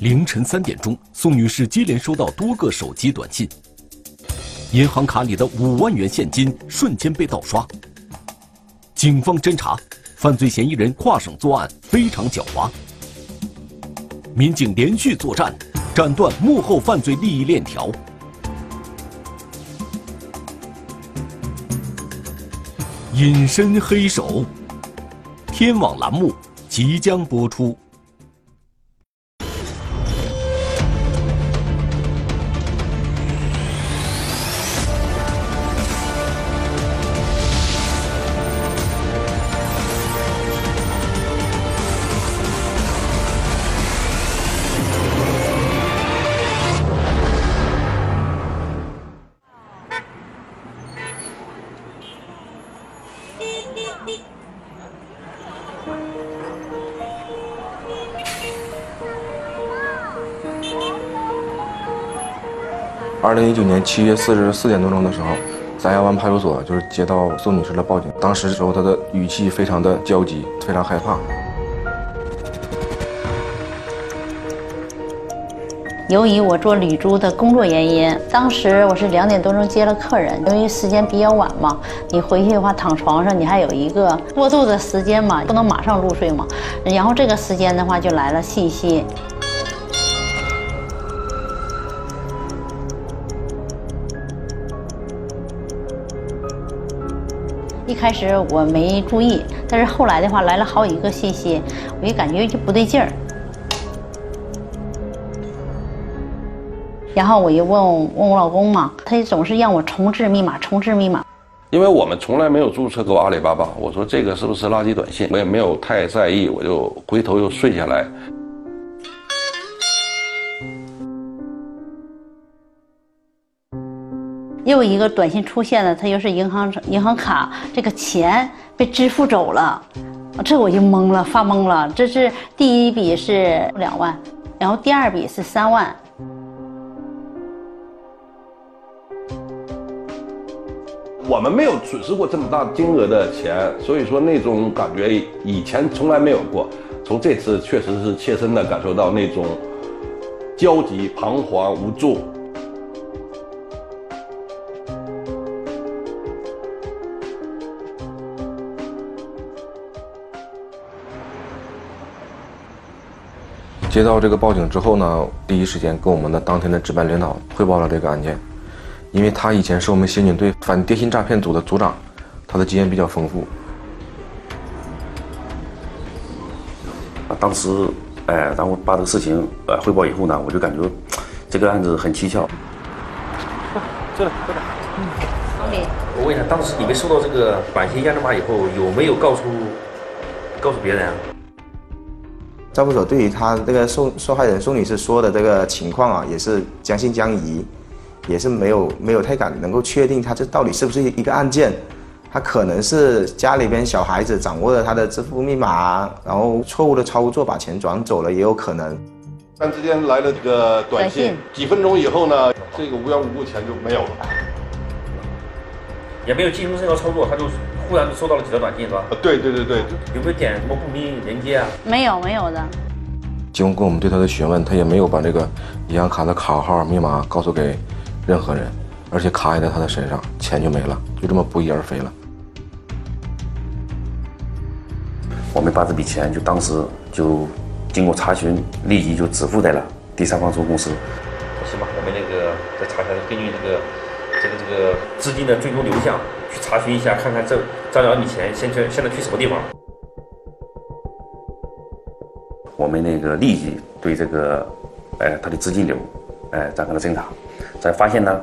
凌晨三点钟，宋女士接连收到多个手机短信，银行卡里的五万元现金瞬间被盗刷。警方侦查，犯罪嫌疑人跨省作案非常狡猾。民警连续作战，斩断幕后犯罪利益链条。隐身黑手，天网栏目即将播出。二零一九年七月四日四点多钟的时候，三亚湾派出所就是接到宋女士的报警。当时的时候她的语气非常的焦急，非常害怕。由于我做旅租的工作原因，当时我是两点多钟接了客人，因为时间比较晚嘛，你回去的话躺床上，你还有一个过渡的时间嘛，不能马上入睡嘛。然后这个时间的话，就来了信息。开始我没注意，但是后来的话来了好几个信息，我一感觉就不对劲儿。然后我就问问我老公嘛，他总是让我重置密码，重置密码。因为我们从来没有注册过阿里巴巴，我说这个是不是垃圾短信？我也没有太在意，我就回头又睡下来。又一个短信出现了，它又是银行银行卡，这个钱被支付走了，这我就懵了，发懵了。这是第一笔是两万，然后第二笔是三万。我们没有损失过这么大金额的钱，所以说那种感觉以前从来没有过，从这次确实是切身的感受到那种焦急、彷徨、无助。接到这个报警之后呢，第一时间跟我们的当天的值班领导汇报了这个案件，因为他以前是我们刑警队反电信诈骗组的组长，他的经验比较丰富。啊，当时，哎，然后把这个事情呃汇报以后呢，我就感觉这个案子很蹊跷。这里，这里。嗯，好的。我问一下，当时你们收到这个短信验证码以后，有没有告诉告诉别人啊？招捕所对于他这个受受害人宋女士说的这个情况啊，也是将信将疑，也是没有没有太敢能够确定他这到底是不是一个案件，他可能是家里边小孩子掌握了他的支付密码，然后错误的操作把钱转走了，也有可能。突然之间来了这个短信，几分钟以后呢，这个无缘无故钱就没有了，也没有进行任何操作，他就。突然收到了几条短信是吧？对对对对，有没有点什么不明人接啊？没有没有的。经过我们对他的询问，他也没有把这个银行卡的卡号、密码告诉给任何人，而且卡也在他的身上，钱就没了，就这么不翼而飞了。我们把这笔钱就当时就经过查询，立即就支付在了第三方租公司。行吧，我们那个再查一下，根据这个这个这个资金的最终流向。去查询一下，看看这这两笔钱现在现在去什么地方？我们那个立即对这个，呃，他的资金流，哎，展开了侦查，才发现呢，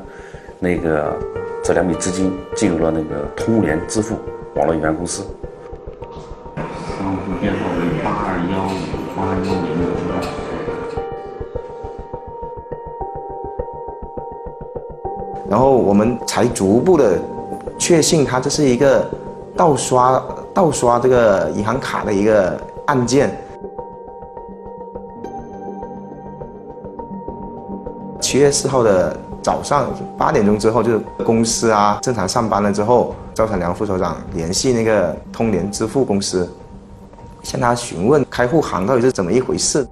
那个这两笔资金进入了那个通联支付网络有限公司。商户编号为八二幺五八幺零五。然后我们才逐步的。确信他这是一个盗刷盗刷这个银行卡的一个案件。七月四号的早上八点钟之后，就是公司啊正常上班了之后，赵成良副所长联系那个通联支付公司，向他询问开户行到底是怎么一回事。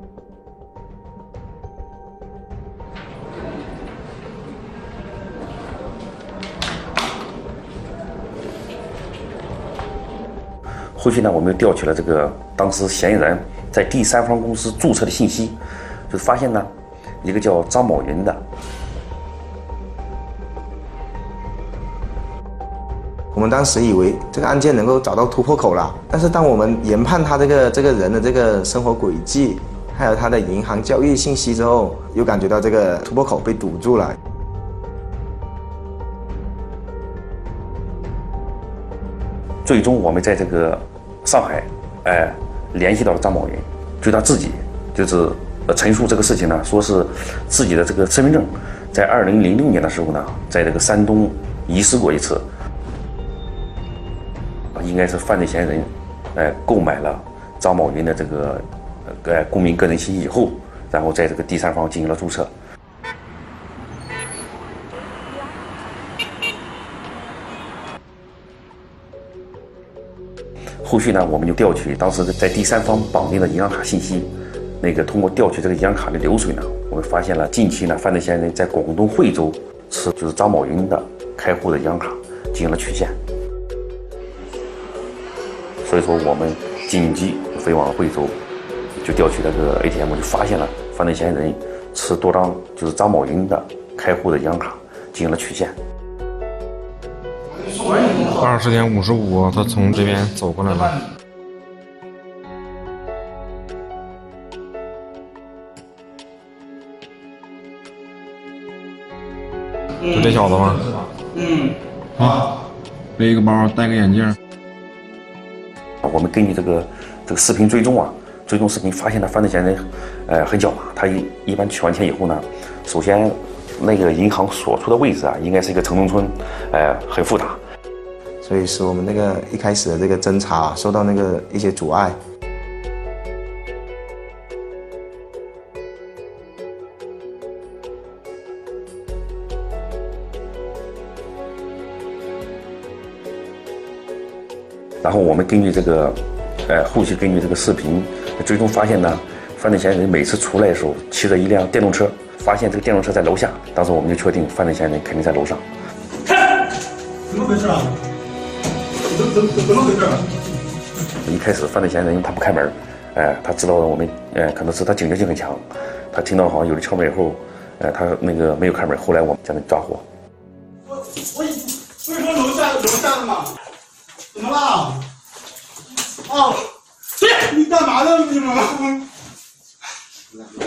后续呢，我们又调取了这个当时嫌疑人在第三方公司注册的信息，就发现呢，一个叫张某云的。我们当时以为这个案件能够找到突破口了，但是当我们研判他这个这个人的这个生活轨迹，还有他的银行交易信息之后，又感觉到这个突破口被堵住了。最终，我们在这个上海，哎，联系到了张宝云，就他自己就是陈述这个事情呢，说是自己的这个身份证，在二零零六年的时候呢，在这个山东遗失过一次，应该是犯罪嫌疑人，哎，购买了张某云的这个呃公民个人信息以后，然后在这个第三方进行了注册。后续呢，我们就调取当时在第三方绑定的银行卡信息，那个通过调取这个银行卡的流水呢，我们发现了近期呢，犯罪嫌疑人在广东惠州持就是张某云的开户的银行卡进行了取现，所以说我们紧急飞往惠州，就调取那个 ATM，就发现了犯罪嫌疑人持多张就是张某云的开户的银行卡进行了取现。二十点五十五，他从这边走过来了。就这小子吗？嗯。啊，背个包，戴个眼镜。我们根据这个这个视频追踪啊，追踪视频发现他犯罪嫌疑人，呃，很狡猾。他一一般取完钱以后呢，首先那个银行所处的位置啊，应该是一个城中村，呃，很复杂。所以使我们那个一开始的这个侦查受到那个一些阻碍。然后我们根据这个，呃，后续根据这个视频追踪发现呢，犯罪嫌疑人每次出来的时候骑着一辆电动车，发现这个电动车在楼下，当时我们就确定犯罪嫌疑人肯定在楼上。看，怎么回事啊？怎怎怎么回事？一开始犯罪嫌疑人他不开门，哎，他知道我们，哎，可能是他警觉性很强，他听到好像有人敲门以后，哎，他那个没有开门。后来我们将他抓获。我我不是说楼下楼下的吗？怎么了？啊，对，你干嘛呢？你们？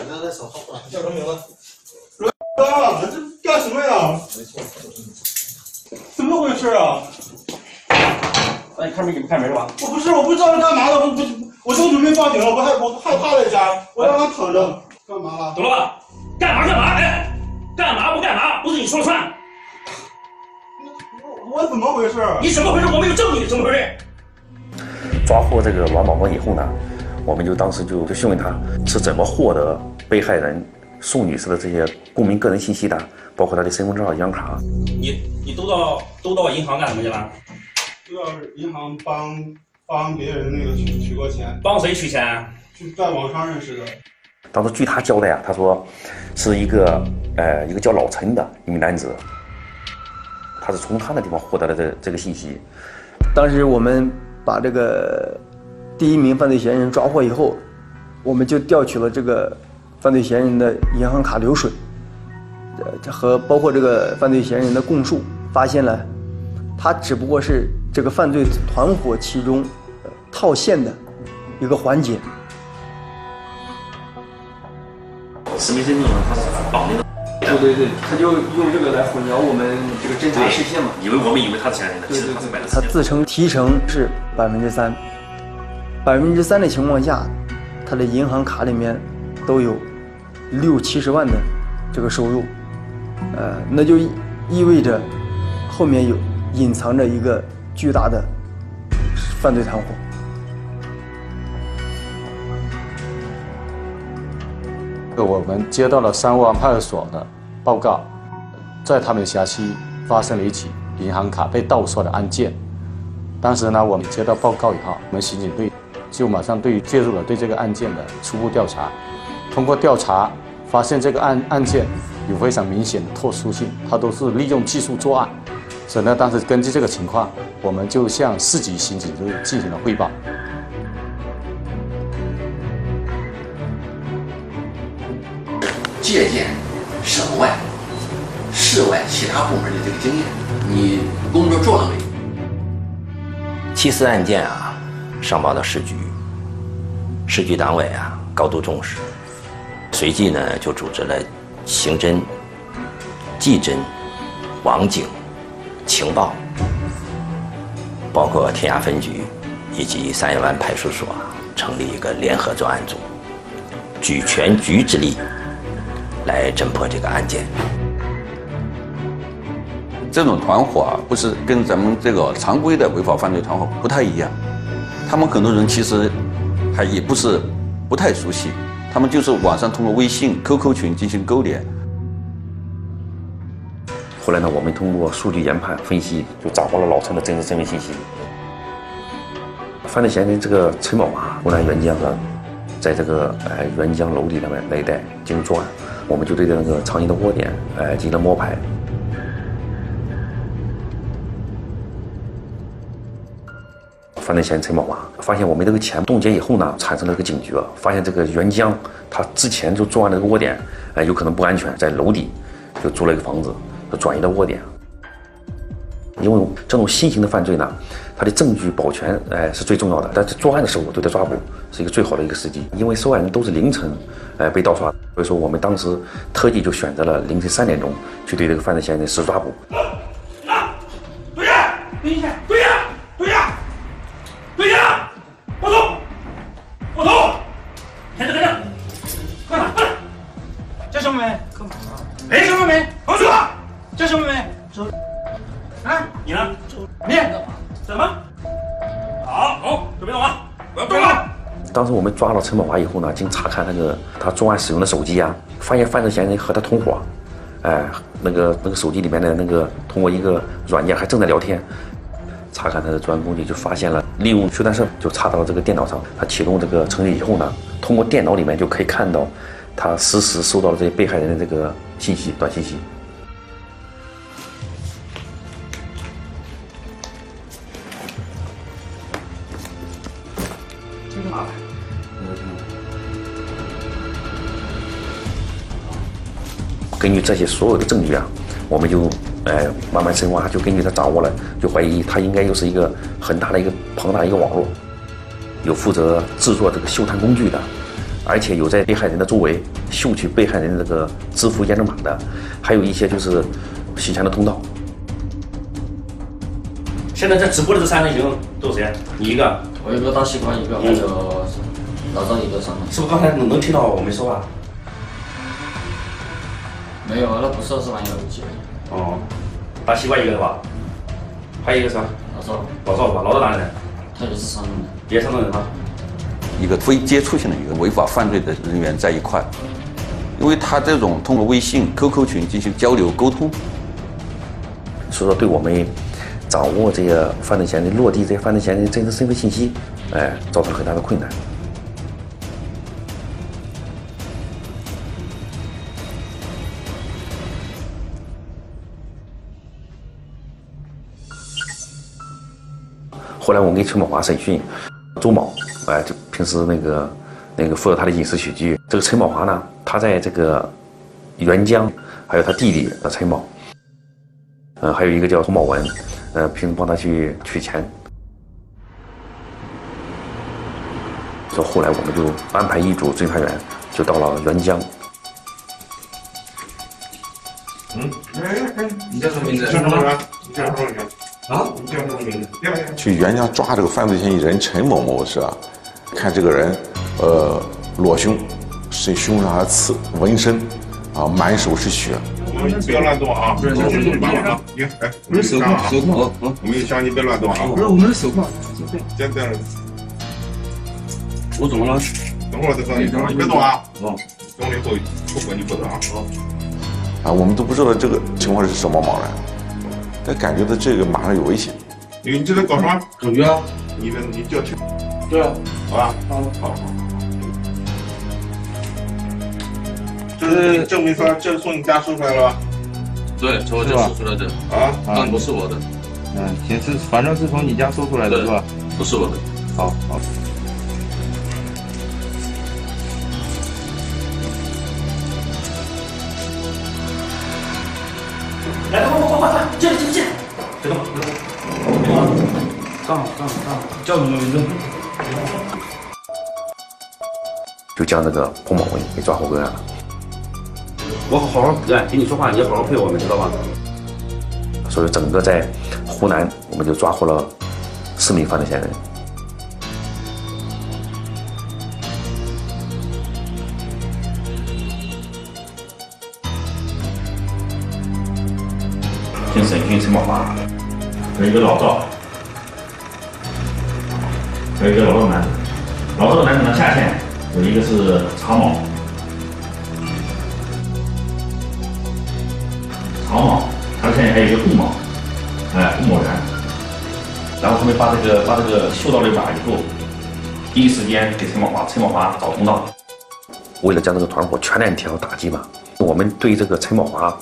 拿来手铐，叫什么名字？哥，这干什么呀？没错，怎么回事啊？那你开门你不开门是吧？我不是，我不知道是干嘛的，我不，我都准备报警了，我害我害怕在家，我让他躺着。干嘛了？懂了吧，干嘛干嘛？哎，干嘛不干嘛？不是你说了算。我我怎么回事？你怎么回事？我没有证据，怎么回事？抓获这个王宝光以后呢，我们就当时就就询问他是怎么获得被害人宋女士的这些公民个人信息的，包括她的身份证号、银行卡。你你都到都到银行干什么去了？就到银行帮帮别人那个取取过钱，帮谁取钱？就在网上认识的。当时据他交代啊，他说是一个呃一个叫老陈的一名男子，他是从他那地方获得了这这个信息。当时我们把这个第一名犯罪嫌疑人抓获以后，我们就调取了这个犯罪嫌疑人的银行卡流水，呃和包括这个犯罪嫌疑人的供述，发现了他只不过是。这个犯罪团伙其中套现的一个环节。实名身份证他是绑定的。对对对，他就用这个来混淆我们这个侦查视线嘛。以为我们以为他是嫌疑人，其实他是买的。他自称提成是百分之三，百分之三的情况下，他的银行卡里面都有六七十万的这个收入，呃，那就意味着后面有隐藏着一个。巨大的犯罪团伙。我们接到了三湾派出所的报告，在他们辖区发生了一起银行卡被盗刷的案件。当时呢，我们接到报告以后，我们刑警队就马上对介入了对这个案件的初步调查。通过调查，发现这个案案件有非常明显的特殊性，它都是利用技术作案。所以呢，当时根据这个情况，我们就向市级刑警队进行了汇报。借鉴省外、市外其他部门的这个经验，你工作做了没？七四案件啊，上报到市局，市局党委啊高度重视，随即呢就组织了刑侦、技侦、网警、情报，包括天涯分局以及三元湾派出所，成立一个联合专案组，举全局之力来侦破这个案件。这种团伙啊，不是跟咱们这个常规的违法犯罪团伙不太一样，他们很多人其实还也不是不太熟悉，他们就是网上通过微信、QQ 群进行勾连。后来呢，我们通过数据研判分析，就掌握了老陈的真实身份信息。犯罪嫌疑人这个陈某华，湖南沅江的，在这个呃沅江娄底那边那一带进行作案，我们就对着那个藏匿的窝点，呃进行了摸排。犯罪嫌疑人陈某华发现我们这个钱冻结以后呢，产生了这个警觉，发现这个沅江他之前就作案的这个窝点，哎有可能不安全，在娄底就租了一个房子，转移到窝点。因为这种新型的犯罪呢，它的证据保全哎是最重要的，但是作案的时候对他抓捕是一个最好的一个时机。因为受害人都是凌晨哎被盗刷，所以说我们当时特地就选择了凌晨三点钟去对这个犯罪嫌疑人实施抓捕。抓了陈宝华以后呢，经查看那个他作案使用的手机啊，发现犯罪嫌疑人和他同伙，哎，那个那个手机里面的那个通过一个软件还正在聊天。查看他的作案工具，就发现了利用修弹射，就插到了这个电脑上。他启动这个程序以后呢，通过电脑里面就可以看到他实时收到了这些被害人的这个信息、短信息。这些所有的证据啊，我们就哎慢慢深挖，就根据他掌握了，就怀疑他应该又是一个很大的一个庞大的一个网络，有负责制作这个嗅探工具的，而且有在被害人的周围嗅取被害人的这个支付验证码的，还有一些就是洗钱的通道。现在在直播的这三人行都是谁？你一个，我一个大西瓜，一个还有老张一个三人。是不是刚才能能听到我没说话？没有，那不是二十万有几？哦，大西瓜一个是吧？还有一个是吧？老赵，老赵是吧？老赵哪里人？他也是山东的。也是山东人吗？一个非接触性的一个违法犯罪的人员在一块，因为他这种通过微信、QQ 群进行交流沟通，所以说对我们掌握这些犯罪嫌疑人、落地这些犯罪嫌疑人真实身份信息，哎，造成很大的困难。后来我们给陈宝华审讯，周某，哎，就平时那个那个负责他的饮食起居。这个陈宝华呢，他在这个沅江，还有他弟弟呃陈某，呃，还有一个叫洪某文，呃，平时帮他去取钱。所以后来我们就安排一组侦查员，就到了沅江。嗯，哎，你叫什么名字？叫什么去沅江抓这个犯罪嫌疑人陈某某是吧？看这个人，呃，裸胸，是胸上还刺纹身，啊，满手是血。我们不要乱动啊！不是，这是把啊！你哎，我们手铐，手铐，嗯，我们枪你别乱动啊！不是，我们的手铐，这这样。我怎么了？等会儿再说，你别动啊！哦，等我以后不管你负责啊！啊，我们都不知道这个情况是什么茫然，但感觉到这个马上有危险。你你这在搞什么？搞鱼啊！你的你叫去。对啊，好吧。好，好。这是证明说这是从你家收出来了吧？对，车祸是吧就搜出来的啊但不是我的，嗯，行，是反正是从你家搜出来的是吧？不是我的。好好。叫什么名字？就将那个彭某文给抓获归案了。我好好哎跟你说话，你要好好配合我们，知道吧？所以整个在湖南，我们就抓获了四名犯罪嫌疑人。先审讯陈宝华和一个老赵，还有一个老赵男子。老赵男子呢下线有一个是常某，常某，他现在还有一个顾某，哎，顾某然。然后他们把这个把这个嗅到了一把以后，第一时间给陈宝华，陈宝华找通道。为了将这个团伙全链条打击嘛，我们对这个陈宝华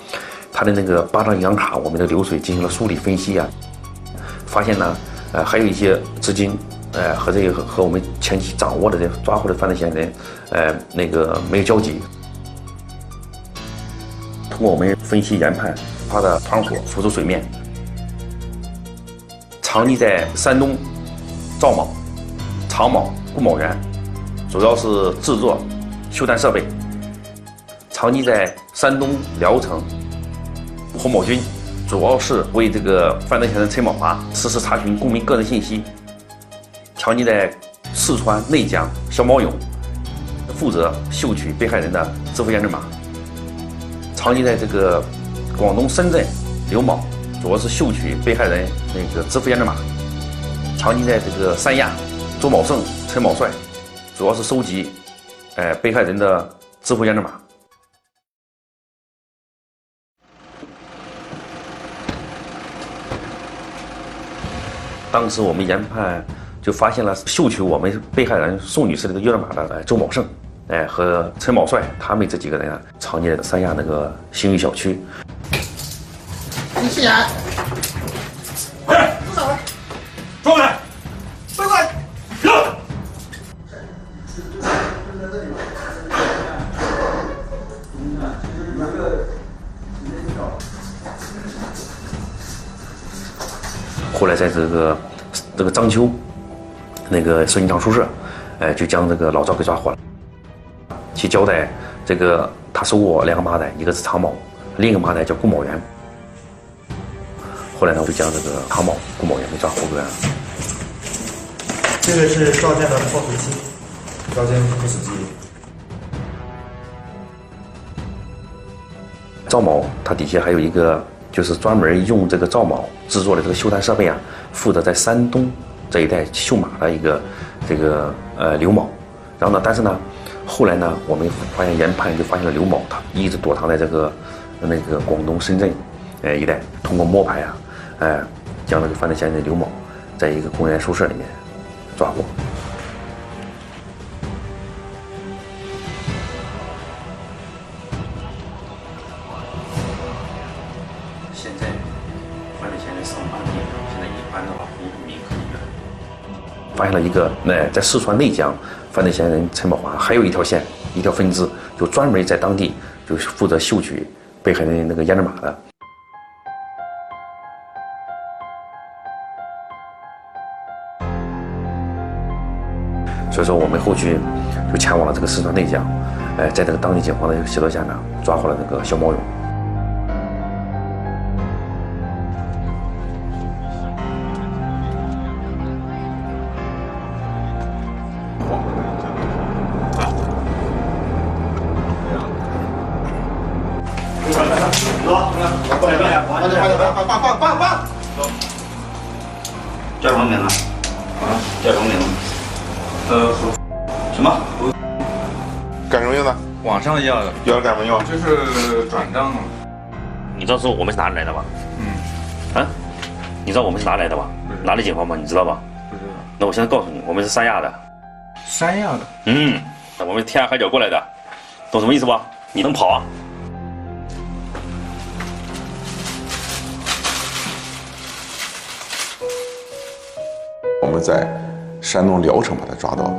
他的那个八张银行卡，我们的流水进行了梳理分析啊，发现呢，呃，还有一些资金，呃，和这个和我们前期掌握的这抓获的犯罪嫌疑人，呃，那个没有交集。通过我们分析研判，他的团伙浮出水面，藏匿在山东赵某、常某、顾某元，主要是制作修缮设备；藏匿在山东聊城洪某军，主要是为这个犯罪嫌疑人陈某华实时查询公民个人信息；藏匿在四川内江肖某勇，负责嗅取被害人的支付验证码；藏匿在这个广东深圳刘某，主要是嗅取被害人那个支付验证码；藏匿在这个三亚周某胜、陈某帅，主要是收集，呃，被害人的支付验证码。当时我们研判就发现了嗅取我们被害人宋女士这个验证码的周某胜，哎和陈某帅他们这几个人啊，藏匿在三亚那个新域小区。你起来，个摄影厂宿舍，哎，就将这个老赵给抓获了。其交代，这个他收过两个麻袋，一个是常某，另一个麻袋叫顾某元。后来呢，就将这个常某、顾某元给抓获归案了。这个是赵建的报回期，照件不死机。赵某他底下还有一个，就是专门用这个赵某制作的这个修缮设备啊，负责在山东这一带秀马的一个这个呃刘某。然后呢，但是呢，后来呢，我们发现研判就发现了刘某他一直躲藏在这个那个广东深圳呃一带，通过摸排啊，哎、将那个犯罪嫌疑人刘某在一个公园宿舍里面抓获。一个，那在四川内江犯罪嫌疑人陈宝华，还有一条线，一条分支，就专门在当地就是负责嗅取被害人那个验证码的。所以说，我们后续就前往了这个四川内江，哎，在这个当地警方的协助下呢，抓获了那个肖某勇。就是转账。你知道是我们是哪里来的吗？嗯。啊？你知道我们是哪里来的吗？哪里警方吗？你知道吗？不知道。那我现在告诉你，我们是三亚的。三亚的。嗯，我们天涯海角过来的，懂什么意思不？你能跑啊？我们在山东聊城把他抓到了。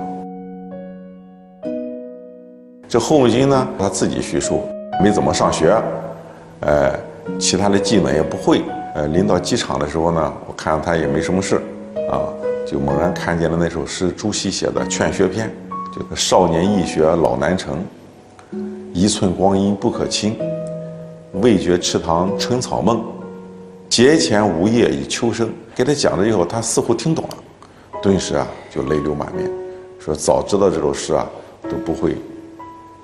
这后卫军呢，他自己叙述，没怎么上学，呃，其他的技能也不会。呃，临到机场的时候呢，我看他也没什么事啊，就猛然看见了那首诗，朱熹写的《劝学篇》，就“少年易学老难成，一寸光阴不可轻，未觉池塘春草梦，节前无叶已秋声”。给他讲了以后，他似乎听懂了，顿时啊就泪流满面，说早知道这首诗啊，都不会，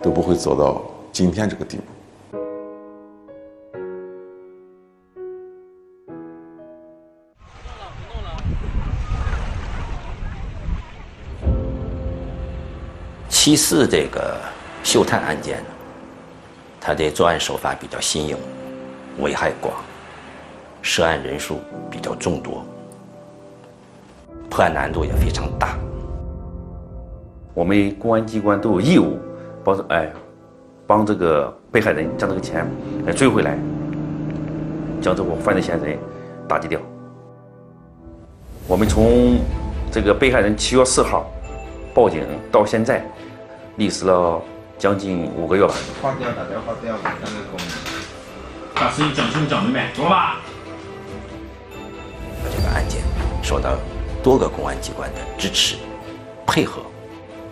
都不会走到今天这个地步。七四这个秀探案件，它的作案手法比较新颖，危害广，涉案人数比较众多，破案难度也非常大。我们公安机关都有义务，帮哎，帮这个被害人将这个钱来追回来，将这个犯罪嫌疑人打击掉。我们从这个被害人七月四号报警到现在。历时了将近五个月吧。放掉打电话这样那个公，把事情讲清讲明白，懂了吧？这个案件受到多个公安机关的支持配合，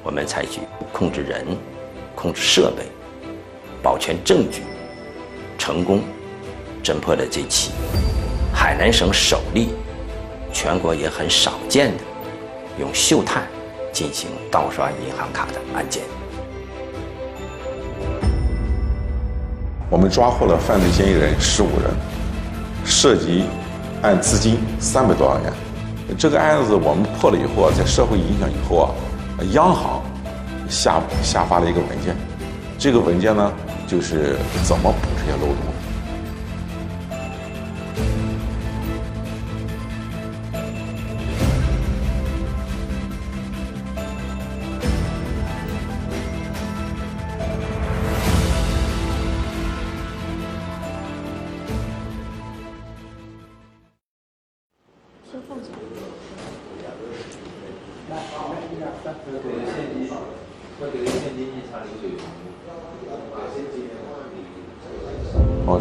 我们采取控制人、控制设备、保全证据，成功侦破了这起海南省首例、全国也很少见的用嗅探。进行盗刷银行卡的案件，我们抓获了犯罪嫌疑人十五人，涉及案资金三百多万元。这个案子我们破了以后啊，在社会影响以后啊，央行下下发了一个文件，这个文件呢，就是怎么补这些漏洞。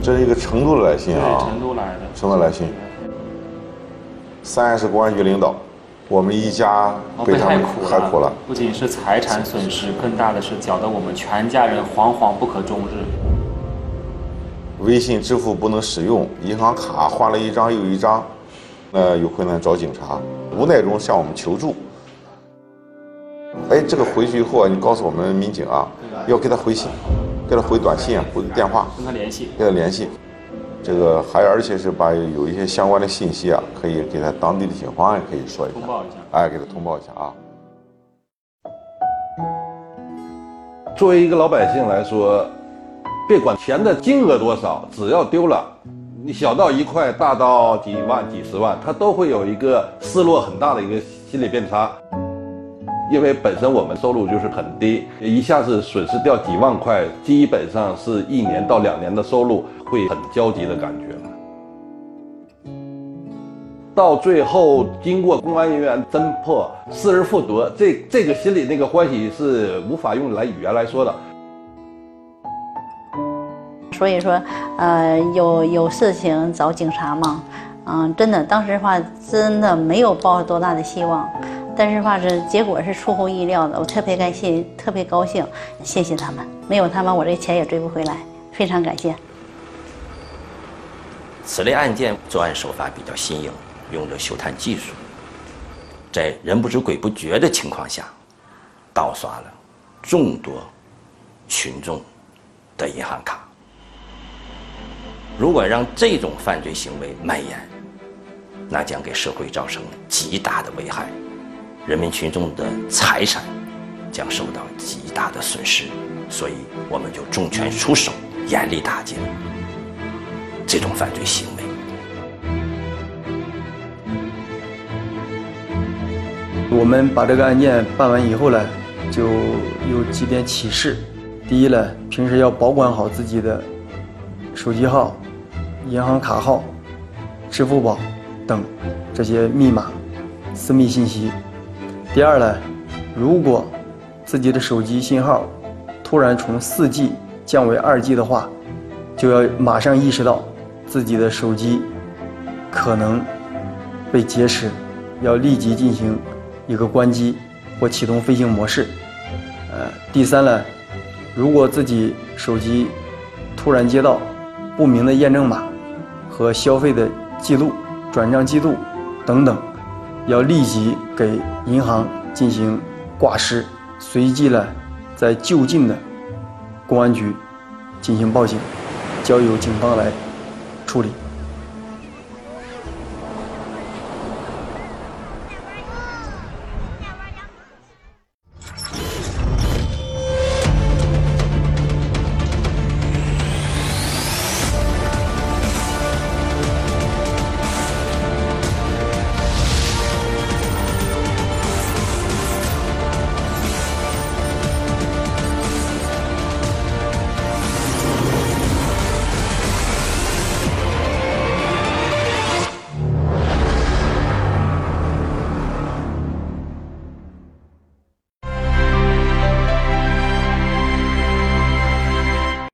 这是一个成都的来信啊，成都来的，成都来信。三安市公安局领导，我们一家被他们害苦了，不仅是财产损失，更大的是搅得我们全家人惶惶不可终日。微信支付不能使用，银行卡换了一张又一张，那，有困难找警察，无奈中向我们求助。哎，这个回去以后啊，你告诉我们民警啊，要给他回信，给他回短信，回电话，跟他联系，跟他联系。这个还而且是把有一些相关的信息啊，可以给他当地的警方也可以说一下，通报一下，哎，给他通报一下啊。作为一个老百姓来说。别管钱的金额多少，只要丢了，你小到一块，大到几万、几十万，他都会有一个失落很大的一个心理变差。因为本身我们收入就是很低，一下子损失掉几万块，基本上是一年到两年的收入，会很焦急的感觉。到最后，经过公安人员侦破，失而复得，这这个心里那个欢喜是无法用来语言来说的。所以说，呃，有有事情找警察嘛，嗯，真的，当时的话真的没有抱多大的希望，但是话是结果是出乎意料的，我特别感谢，特别高兴，谢谢他们，没有他们我这钱也追不回来，非常感谢。此类案件作案手法比较新颖，用着嗅探技术，在人不知鬼不觉的情况下，盗刷了众多群众的银行卡。如果让这种犯罪行为蔓延，那将给社会造成极大的危害，人民群众的财产将受到极大的损失。所以，我们就重拳出手，严厉打击这种犯罪行为。我们把这个案件办完以后呢，就有几点启示：第一呢，平时要保管好自己的手机号。银行卡号、支付宝等这些密码，私密信息。第二呢，如果自己的手机信号突然从 4G 降为 2G 的话，就要马上意识到自己的手机可能被劫持，要立即进行一个关机或启动飞行模式。呃，第三呢，如果自己手机突然接到不明的验证码和消费的记录、转账记录等等，要立即给银行进行挂失，随即呢，在就近的公安局进行报警，交由警方来处理。